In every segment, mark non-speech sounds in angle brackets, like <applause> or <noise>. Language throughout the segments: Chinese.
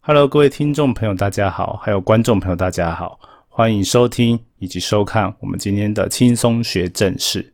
Hello，各位听众朋友，大家好，还有观众朋友，大家好，欢迎收听以及收看我们今天的轻松学正事。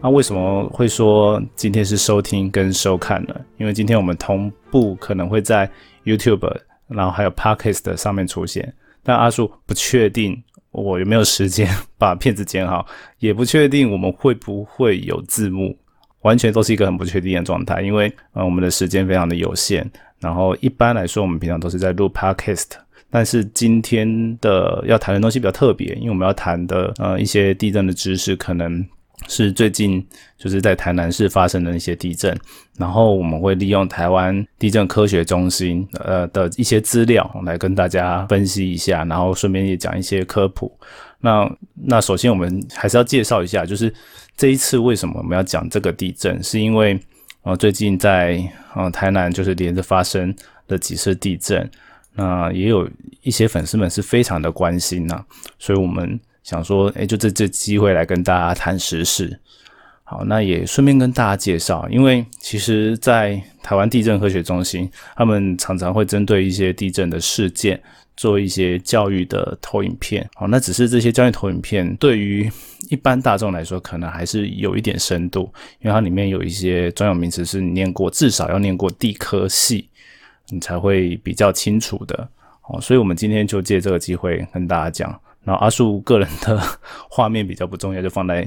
那为什么会说今天是收听跟收看呢？因为今天我们同步可能会在 YouTube，然后还有 Podcast 上面出现，但阿树不确定。我有没有时间把片子剪好，也不确定我们会不会有字幕，完全都是一个很不确定的状态。因为呃，我们的时间非常的有限。然后一般来说，我们平常都是在录 podcast，但是今天的要谈的东西比较特别，因为我们要谈的呃一些地震的知识可能。是最近就是在台南市发生的那些地震，然后我们会利用台湾地震科学中心呃的一些资料来跟大家分析一下，然后顺便也讲一些科普。那那首先我们还是要介绍一下，就是这一次为什么我们要讲这个地震，是因为呃最近在呃台南就是连着发生了几次地震，那也有一些粉丝们是非常的关心呐，所以我们。想说，哎，就这这机会来跟大家谈时事。好，那也顺便跟大家介绍，因为其实，在台湾地震科学中心，他们常常会针对一些地震的事件做一些教育的投影片。好，那只是这些教育投影片对于一般大众来说，可能还是有一点深度，因为它里面有一些专有名词是你念过，至少要念过地科系，你才会比较清楚的。好，所以我们今天就借这个机会跟大家讲。然后阿树个人的画面比较不重要，就放在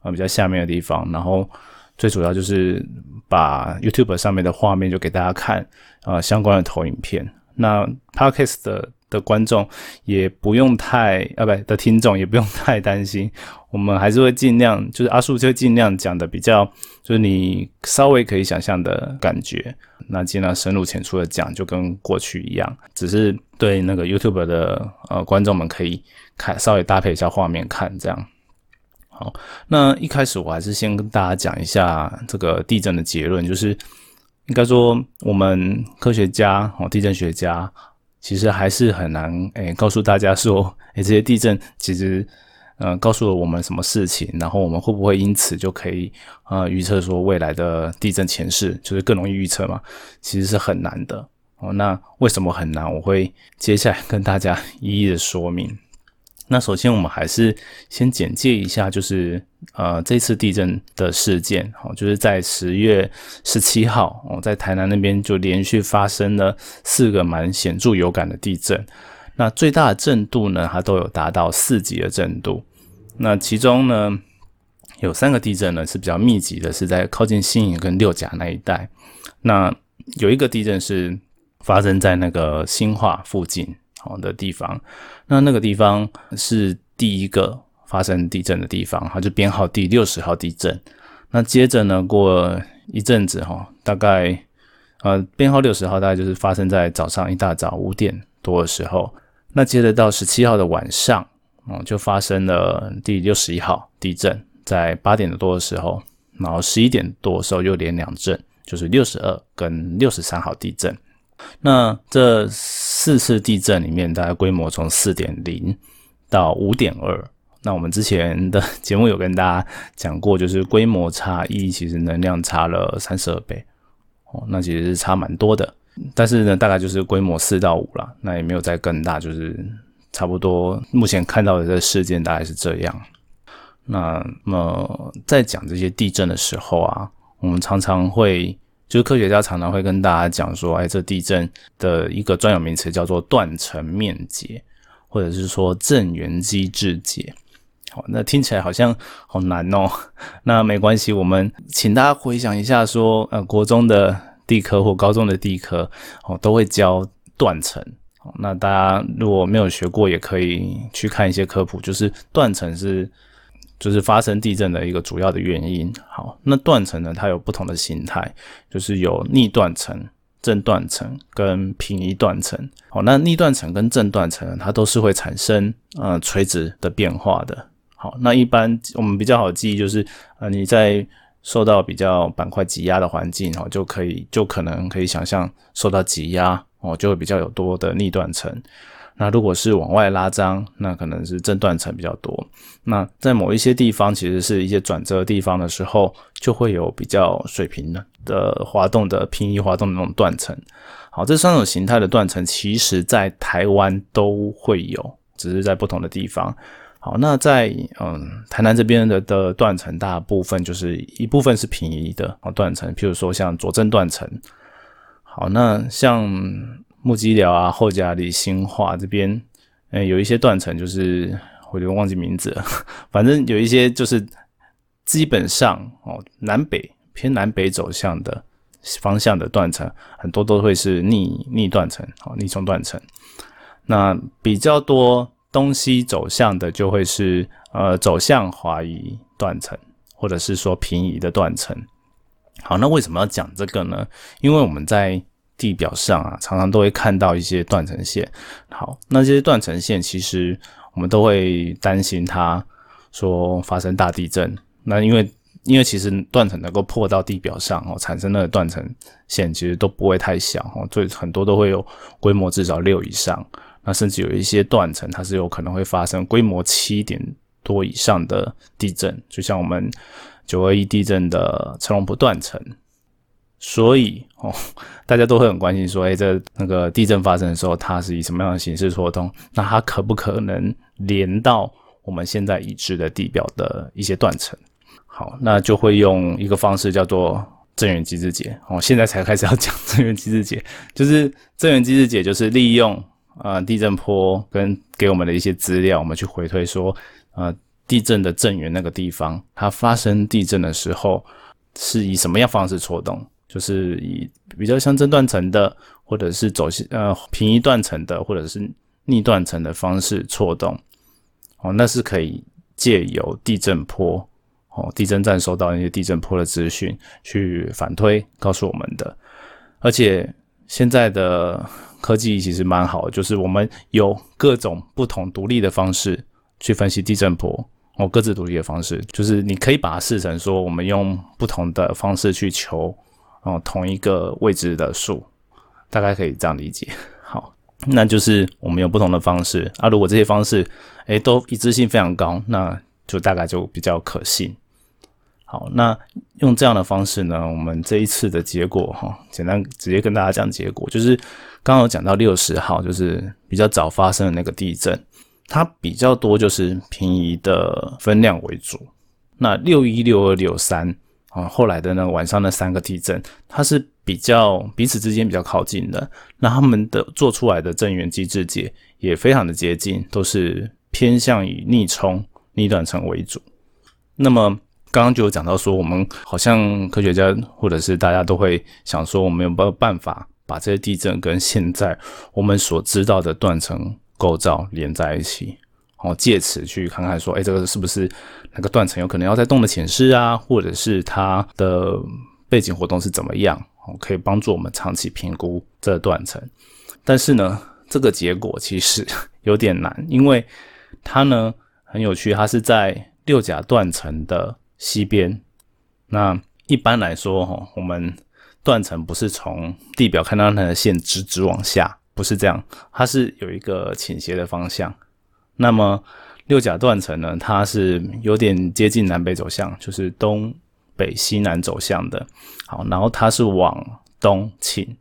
啊比较下面的地方。然后最主要就是把 YouTube 上面的画面就给大家看啊相关的投影片。那 Podcast 的的观众也不用太啊不的听众也不用太担心，我们还是会尽量就是阿树就会尽量讲的比较就是你稍微可以想象的感觉。那尽量深入浅出的讲，就跟过去一样，只是对那个 YouTube 的呃观众们可以。看，稍微搭配一下画面看，这样好。那一开始我还是先跟大家讲一下这个地震的结论，就是应该说我们科学家哦，地震学家其实还是很难诶告诉大家说，诶这些地震其实呃告诉了我们什么事情，然后我们会不会因此就可以呃预测说未来的地震前世，就是更容易预测嘛？其实是很难的哦。那为什么很难？我会接下来跟大家一一的说明。那首先，我们还是先简介一下，就是呃，这次地震的事件，哦，就是在十月十七号，哦，在台南那边就连续发生了四个蛮显著有感的地震。那最大的震度呢，它都有达到四级的震度。那其中呢，有三个地震呢是比较密集的，是在靠近新营跟六甲那一带。那有一个地震是发生在那个新化附近。好的地方，那那个地方是第一个发生地震的地方，它就编号第六十号地震。那接着呢，过一阵子哈，大概呃编号六十号大概就是发生在早上一大早五点多的时候。那接着到十七号的晚上，哦就发生了第六十一号地震，在八点多的时候，然后十一点多的时候又连两震，就是六十二跟六十三号地震。那这四次地震里面，大概规模从四点零到五点二。那我们之前的节目有跟大家讲过，就是规模差异，其实能量差了三十二倍哦，那其实是差蛮多的。但是呢，大概就是规模四到五了，那也没有再更大，就是差不多。目前看到的这事件大概是这样。那么在讲这些地震的时候啊，我们常常会。就是科学家常常会跟大家讲说，哎，这地震的一个专有名词叫做断层面解，或者是说震源机制解。好，那听起来好像好难哦。那没关系，我们请大家回想一下，说，呃，国中的地科或高中的地科，哦，都会教断层。那大家如果没有学过，也可以去看一些科普，就是断层是。就是发生地震的一个主要的原因。好，那断层呢，它有不同的形态，就是有逆断层、正断层跟平移断层。好，那逆断层跟正断层，它都是会产生呃垂直的变化的。好，那一般我们比较好记忆就是呃你在受到比较板块挤压的环境哦，就可以就可能可以想象受到挤压哦，就会比较有多的逆断层。那如果是往外拉张，那可能是正断层比较多。那在某一些地方，其实是一些转折地方的时候，就会有比较水平的的滑动的平移滑动的那种断层。好，这三种形态的断层，其实在台湾都会有，只是在不同的地方。好，那在嗯台南这边的的断层，大部分就是一部分是平移的断层，譬如说像左正断层。好，那像木基寮啊、后甲里、新化这边，嗯，有一些断层，就是我有点忘记名字了，<laughs> 反正有一些就是基本上哦，南北偏南北走向的方向的断层，很多都会是逆逆断层，哦，逆冲断层。那比较多东西走向的，就会是呃走向滑移断层，或者是说平移的断层。好，那为什么要讲这个呢？因为我们在地表上啊，常常都会看到一些断层线。好，那这些断层线其实我们都会担心它说发生大地震。那因为因为其实断层能够破到地表上哦，产生的断层线其实都不会太小哦，最很多都会有规模至少六以上。那甚至有一些断层，它是有可能会发生规模七点多以上的地震，就像我们。九二一地震的成龙坡断层，所以哦，<laughs> 大家都会很关心说，哎，这那个地震发生的时候，它是以什么样的形式错动？那它可不可能连到我们现在已知的地表的一些断层？好，那就会用一个方式叫做震源机制解。哦，现在才开始要讲震源机制解，<laughs> 就是震源机制解，就是利用呃地震波跟给我们的一些资料，我们去回推说，呃。地震的震源那个地方，它发生地震的时候是以什么样方式错动？就是以比较像正断层的，或者是走呃平移断层的，或者是逆断层的方式错动。哦，那是可以借由地震波哦，地震站收到那些地震波的资讯去反推告诉我们的。而且现在的科技其实蛮好，就是我们有各种不同独立的方式去分析地震波。哦，各自独立的方式，就是你可以把它视成说，我们用不同的方式去求哦同一个位置的数，大概可以这样理解。好，那就是我们用不同的方式啊，如果这些方式诶都一致性非常高，那就大概就比较可信。好，那用这样的方式呢，我们这一次的结果哈，简单直接跟大家讲结果，就是刚刚讲到六十号，就是比较早发生的那个地震。它比较多就是平移的分量为主，那六一六二六三啊，后来的那晚上那三个地震，它是比较彼此之间比较靠近的，那他们的做出来的震源机制解也非常的接近，都是偏向以逆冲逆断层为主。那么刚刚就有讲到说，我们好像科学家或者是大家都会想说，我们有没有办法把这些地震跟现在我们所知道的断层。构造连在一起，哦，借此去看看说，哎，这个是不是那个断层有可能要在动的潜势啊，或者是它的背景活动是怎么样？哦，可以帮助我们长期评估这断层。但是呢，这个结果其实 <laughs> 有点难，因为它呢很有趣，它是在六甲断层的西边。那一般来说，哈，我们断层不是从地表看到它的线直直往下。不是这样，它是有一个倾斜的方向。那么六甲断层呢？它是有点接近南北走向，就是东北西南走向的。好，然后它是往东倾，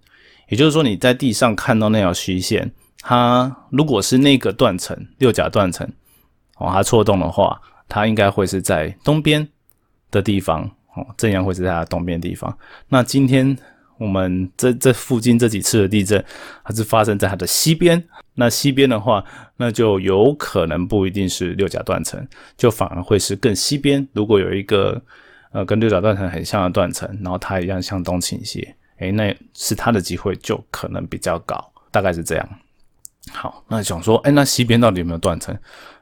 也就是说你在地上看到那条虚线，它如果是那个断层六甲断层，哦，它错动的话，它应该会是在东边的地方，哦，正阳会是在它东边地方。那今天。我们这这附近这几次的地震，它是发生在它的西边。那西边的话，那就有可能不一定是六甲断层，就反而会是更西边。如果有一个呃跟六甲断层很像的断层，然后它一样向东倾斜，诶，那是它的机会就可能比较高，大概是这样。好，那想说，诶，那西边到底有没有断层？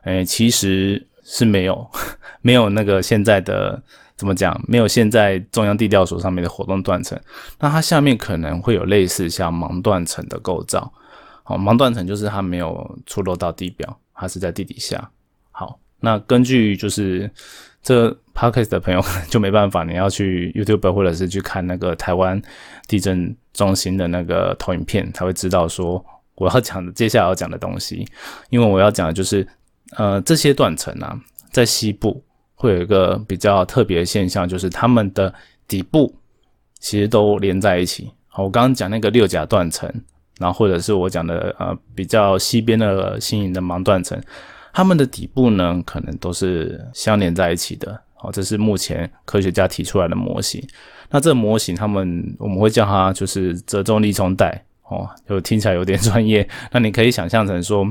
诶，其实是没有，<laughs> 没有那个现在的。怎么讲？没有现在中央地调所上面的活动断层，那它下面可能会有类似像盲断层的构造。好，盲断层就是它没有出落到地表，它是在地底下。好，那根据就是这 podcast 的朋友就没办法，你要去 YouTube 或者是去看那个台湾地震中心的那个投影片，才会知道说我要讲的接下来要讲的东西，因为我要讲的就是，呃，这些断层啊，在西部会有一个比较特别的现象，就是它们的底部其实都连在一起。好，我刚刚讲那个六甲断层，然后或者是我讲的呃比较西边的新颖的盲断层，它们的底部呢可能都是相连在一起的。好，这是目前科学家提出来的模型。那这模型，他们我们会叫它就是折中力冲带。哦，就听起来有点专业。那你可以想象成说，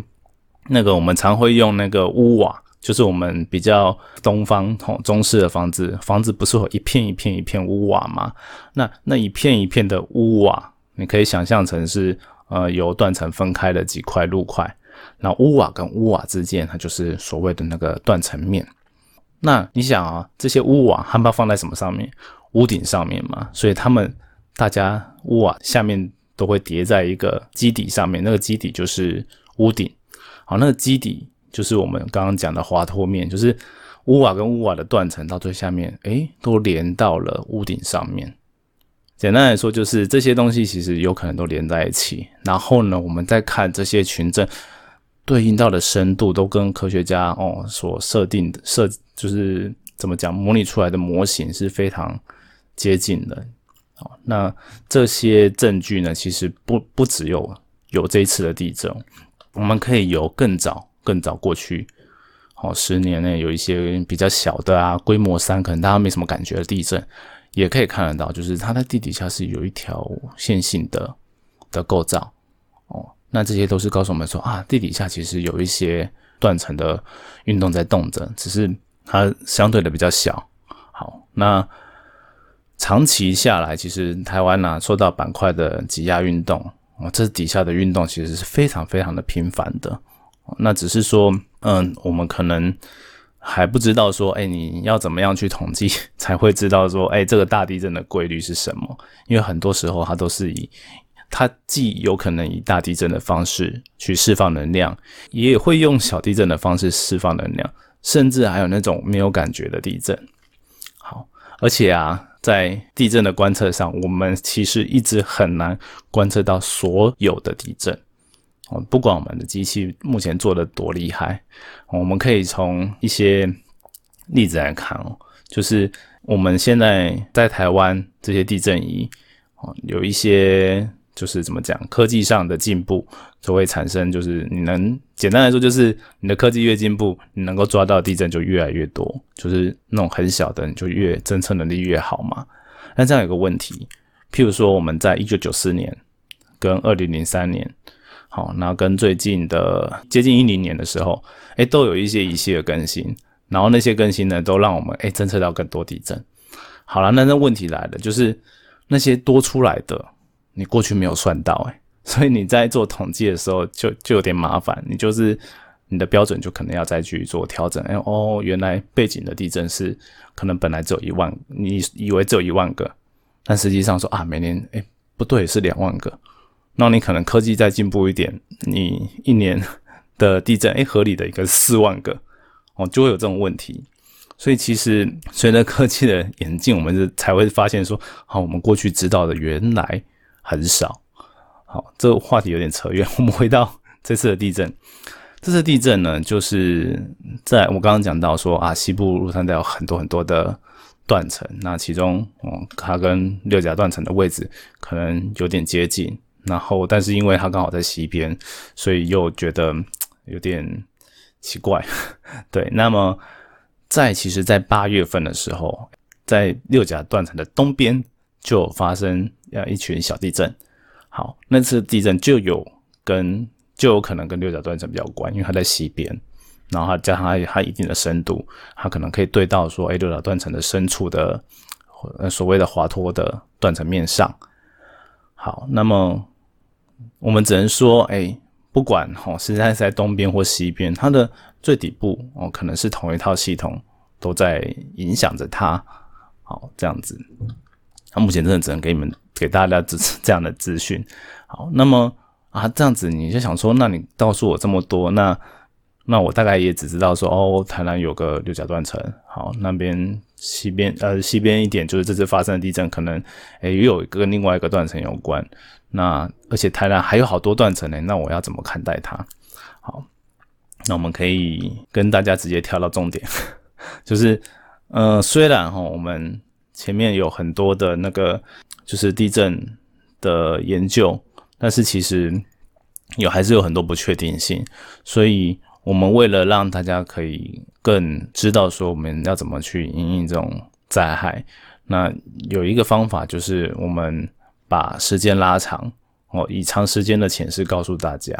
那个我们常会用那个屋瓦，就是我们比较东方哦中式的房子，房子不是有一片一片一片屋瓦吗？那那一片一片的屋瓦，你可以想象成是呃由断层分开的几块路块，那屋瓦跟屋瓦之间，它就是所谓的那个断层面。那你想啊，这些屋瓦它放在什么上面？屋顶上面嘛，所以他们大家屋瓦下面。都会叠在一个基底上面，那个基底就是屋顶。好，那个基底就是我们刚刚讲的滑脱面，就是屋瓦跟屋瓦的断层到最下面，诶，都连到了屋顶上面。简单来说，就是这些东西其实有可能都连在一起。然后呢，我们再看这些群阵对应到的深度，都跟科学家哦所设定的设，就是怎么讲模拟出来的模型是非常接近的。好，那这些证据呢？其实不不只有有这一次的地震，我们可以由更早、更早过去，好十年内有一些比较小的啊，规模三，可能大家没什么感觉的地震，也可以看得到，就是它在地底下是有一条线性的的构造。哦，那这些都是告诉我们说啊，地底下其实有一些断层的运动在动着，只是它相对的比较小。好，那。长期下来，其实台湾呢受到板块的挤压运动啊，这底下的运动其实是非常非常的频繁的。那只是说，嗯，我们可能还不知道说，哎，你要怎么样去统计 <laughs> 才会知道说，哎，这个大地震的规律是什么？因为很多时候它都是以它既有可能以大地震的方式去释放能量，也会用小地震的方式释放能量，甚至还有那种没有感觉的地震。好，而且啊。在地震的观测上，我们其实一直很难观测到所有的地震。哦，不管我们的机器目前做的多厉害，我们可以从一些例子来看哦，就是我们现在在台湾这些地震仪，哦，有一些。就是怎么讲，科技上的进步就会产生，就是你能简单来说，就是你的科技越进步，你能够抓到地震就越来越多，就是那种很小的，你就越侦测能力越好嘛。那这样有个问题，譬如说我们在一九九四年跟二零零三年，好，那跟最近的接近一零年的时候，哎，都有一些仪器的更新，然后那些更新呢，都让我们哎侦测到更多地震。好了，那那问题来了，就是那些多出来的。你过去没有算到哎，<laughs> 所以你在做统计的时候就就有点麻烦，你就是你的标准就可能要再去做调整。哎哦，原来背景的地震是可能本来只有一万，你以为只有一万个，但实际上说啊，每年哎不对，是两万个。那你可能科技再进步一点，你一年的地震哎合理的一个四万个哦，就会有这种问题。所以其实随着科技的演进，我们是才会发现说，好，我们过去知道的原来。很少，好，这个话题有点扯远。我们回到这次的地震，这次地震呢，就是在我刚刚讲到说啊，西部陆山带有很多很多的断层，那其中，嗯，它跟六甲断层的位置可能有点接近，然后，但是因为它刚好在西边，所以又觉得 <tsk> 有点奇怪。<laughs> 对，那么在其实，在八月份的时候，在六甲断层的东边。就发生呃一群小地震，好，那次地震就有跟就有可能跟六角断层比较关，因为它在西边，然后它加上它它一定的深度，它可能可以对到说，哎，六角断层的深处的所谓的滑脱的断层面上。好，那么我们只能说，哎，不管哈，实在是在东边或西边，它的最底部哦，可能是同一套系统都在影响着它。好，这样子。那目前真的只能给你们给大家这这样的资讯。好，那么啊这样子你就想说，那你告诉我这么多，那那我大概也只知道说，哦，台南有个六甲断层，好，那边西边呃西边一点，就是这次发生的地震可能诶也有跟另外一个断层有关。那而且台南还有好多断层呢，那我要怎么看待它？好，那我们可以跟大家直接跳到重点，<laughs> 就是呃虽然哈我们前面有很多的那个就是地震的研究，但是其实有还是有很多不确定性，所以。我们为了让大家可以更知道说我们要怎么去应应这种灾害，那有一个方法就是我们把时间拉长哦，以长时间的浅示告诉大家，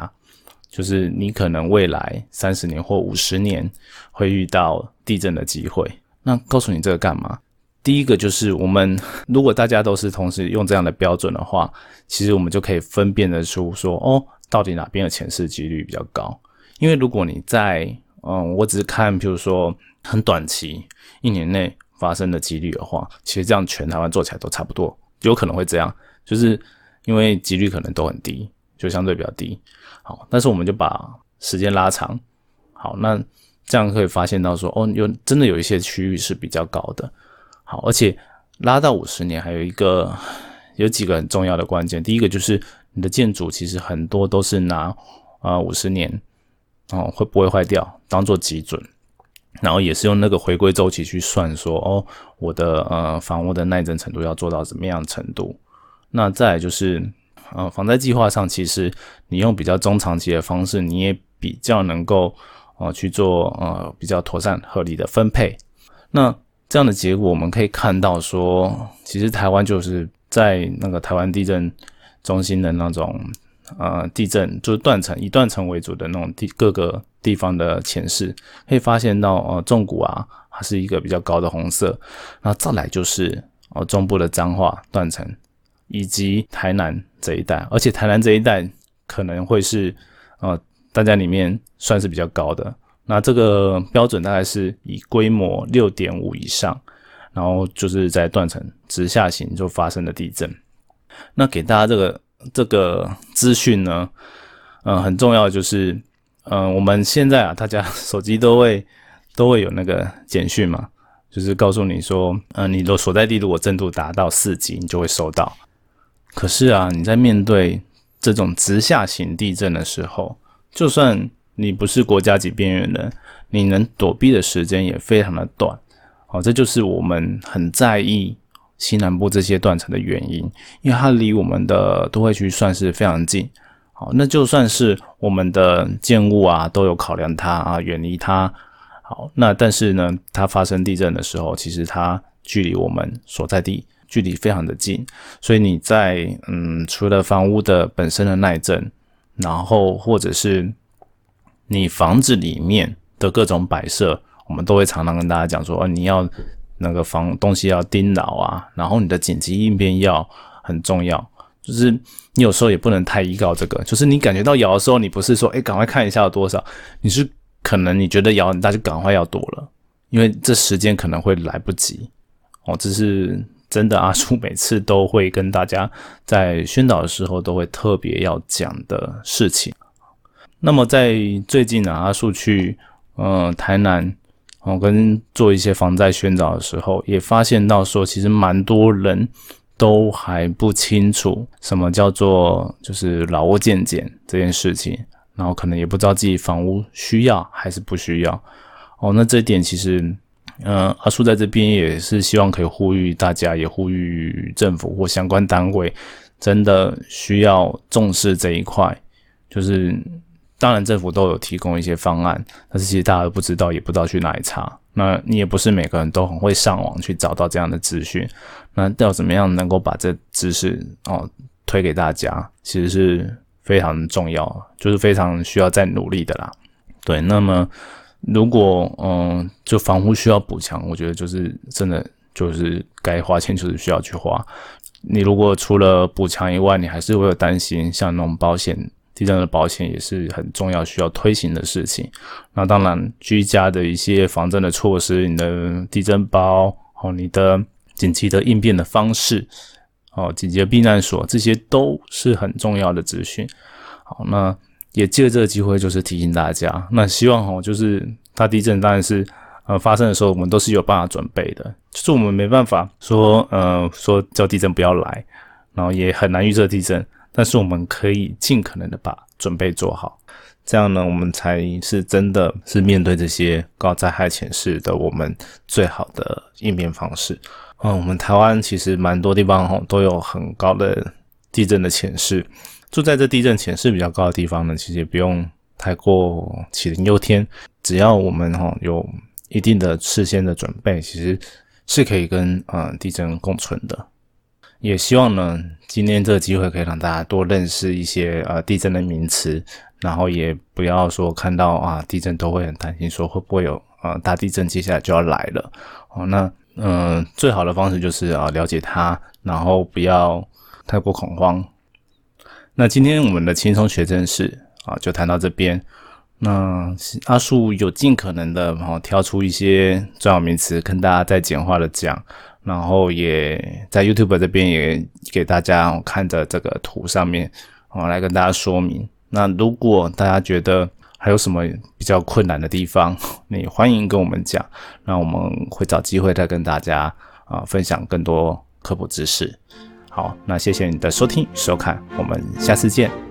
就是你可能未来三十年或五十年会遇到地震的机会。那告诉你这个干嘛？第一个就是我们如果大家都是同时用这样的标准的话，其实我们就可以分辨得出说哦，到底哪边的浅示几率比较高。因为如果你在嗯，我只是看，比如说很短期一年内发生的几率的话，其实这样全台湾做起来都差不多，有可能会这样，就是因为几率可能都很低，就相对比较低。好，但是我们就把时间拉长，好，那这样可以发现到说，哦，有真的有一些区域是比较高的。好，而且拉到五十年，还有一个有几个很重要的关键，第一个就是你的建筑其实很多都是拿啊五十年。哦，会不会坏掉？当做基准，然后也是用那个回归周期去算，说哦，我的呃房屋的耐震程度要做到怎么样程度？那再就是，呃，防灾计划上，其实你用比较中长期的方式，你也比较能够哦去做呃比较妥善合理的分配。那这样的结果，我们可以看到说，其实台湾就是在那个台湾地震中心的那种。呃，地震就是断层，以断层为主的那种地各个地方的前世，可以发现到，呃，重谷啊，它是一个比较高的红色。那再来就是哦，中部的彰化断层，以及台南这一带，而且台南这一带可能会是呃大家里面算是比较高的。那这个标准大概是以规模六点五以上，然后就是在断层直下行就发生的地震。那给大家这个。这个资讯呢，嗯，很重要的，就是，嗯，我们现在啊，大家手机都会 <laughs> 都会有那个简讯嘛，就是告诉你说，嗯，你的所在地如果震度达到四级，你就会收到。可是啊，你在面对这种直下型地震的时候，就算你不是国家级边缘人，你能躲避的时间也非常的短。哦，这就是我们很在意。西南部这些断层的原因，因为它离我们的都会区算是非常近，好，那就算是我们的建物啊，都有考量它啊，远离它，好，那但是呢，它发生地震的时候，其实它距离我们所在地距离非常的近，所以你在嗯，除了房屋的本身的耐震，然后或者是你房子里面的各种摆设，我们都会常常跟大家讲说，哦，你要。那个防东西要盯牢啊，然后你的紧急应变要很重要，就是你有时候也不能太依靠这个，就是你感觉到摇的时候，你不是说哎赶快看一下有多少，你是可能你觉得摇很大就赶快要躲了，因为这时间可能会来不及哦。这是真的，阿叔每次都会跟大家在宣导的时候都会特别要讲的事情。那么在最近呢，阿叔去嗯台南。我跟做一些防灾宣导的时候，也发现到说，其实蛮多人都还不清楚什么叫做就是老屋建简这件事情，然后可能也不知道自己房屋需要还是不需要。哦，那这点其实，嗯，阿叔在这边也是希望可以呼吁大家，也呼吁政府或相关单位，真的需要重视这一块，就是。当然，政府都有提供一些方案，但是其实大家都不知道，也不知道去哪里查。那你也不是每个人都很会上网去找到这样的资讯。那要怎么样能够把这知识哦推给大家，其实是非常重要，就是非常需要再努力的啦。对，那么如果嗯，就房屋需要补强，我觉得就是真的就是该花钱就是需要去花。你如果除了补强以外，你还是会有担心，像那种保险。地震的保险也是很重要，需要推行的事情。那当然，居家的一些防震的措施，你的地震包，哦，你的紧急的应变的方式，哦，紧急的避难所，这些都是很重要的资讯。好，那也借这个机会，就是提醒大家。那希望哦，就是大地震当然是呃发生的时候，我们都是有办法准备的。就是我们没办法说呃说叫地震不要来，然后也很难预测地震，但是我们可以尽可能的把准备做好。这样呢，我们才是真的是面对这些高灾害潜势的我们最好的应变方式。嗯，我们台湾其实蛮多地方哈都有很高的地震的潜势。住在这地震潜势比较高的地方呢，其实也不用太过杞人忧天。只要我们哈有一定的事先的准备，其实是可以跟嗯地震共存的。也希望呢，今天这个机会可以让大家多认识一些呃地震的名词。然后也不要说看到啊地震都会很担心，说会不会有呃大地震接下来就要来了哦。那嗯，最好的方式就是啊了解它，然后不要太过恐慌。那今天我们的轻松学正式啊就谈到这边。那阿树有尽可能的哦挑出一些专有名词跟大家再简化的讲，然后也在 YouTube 这边也给大家看着这个图上面哦来跟大家说明。那如果大家觉得还有什么比较困难的地方，你欢迎跟我们讲，那我们会找机会再跟大家啊分享更多科普知识。好，那谢谢你的收听收看，我们下次见。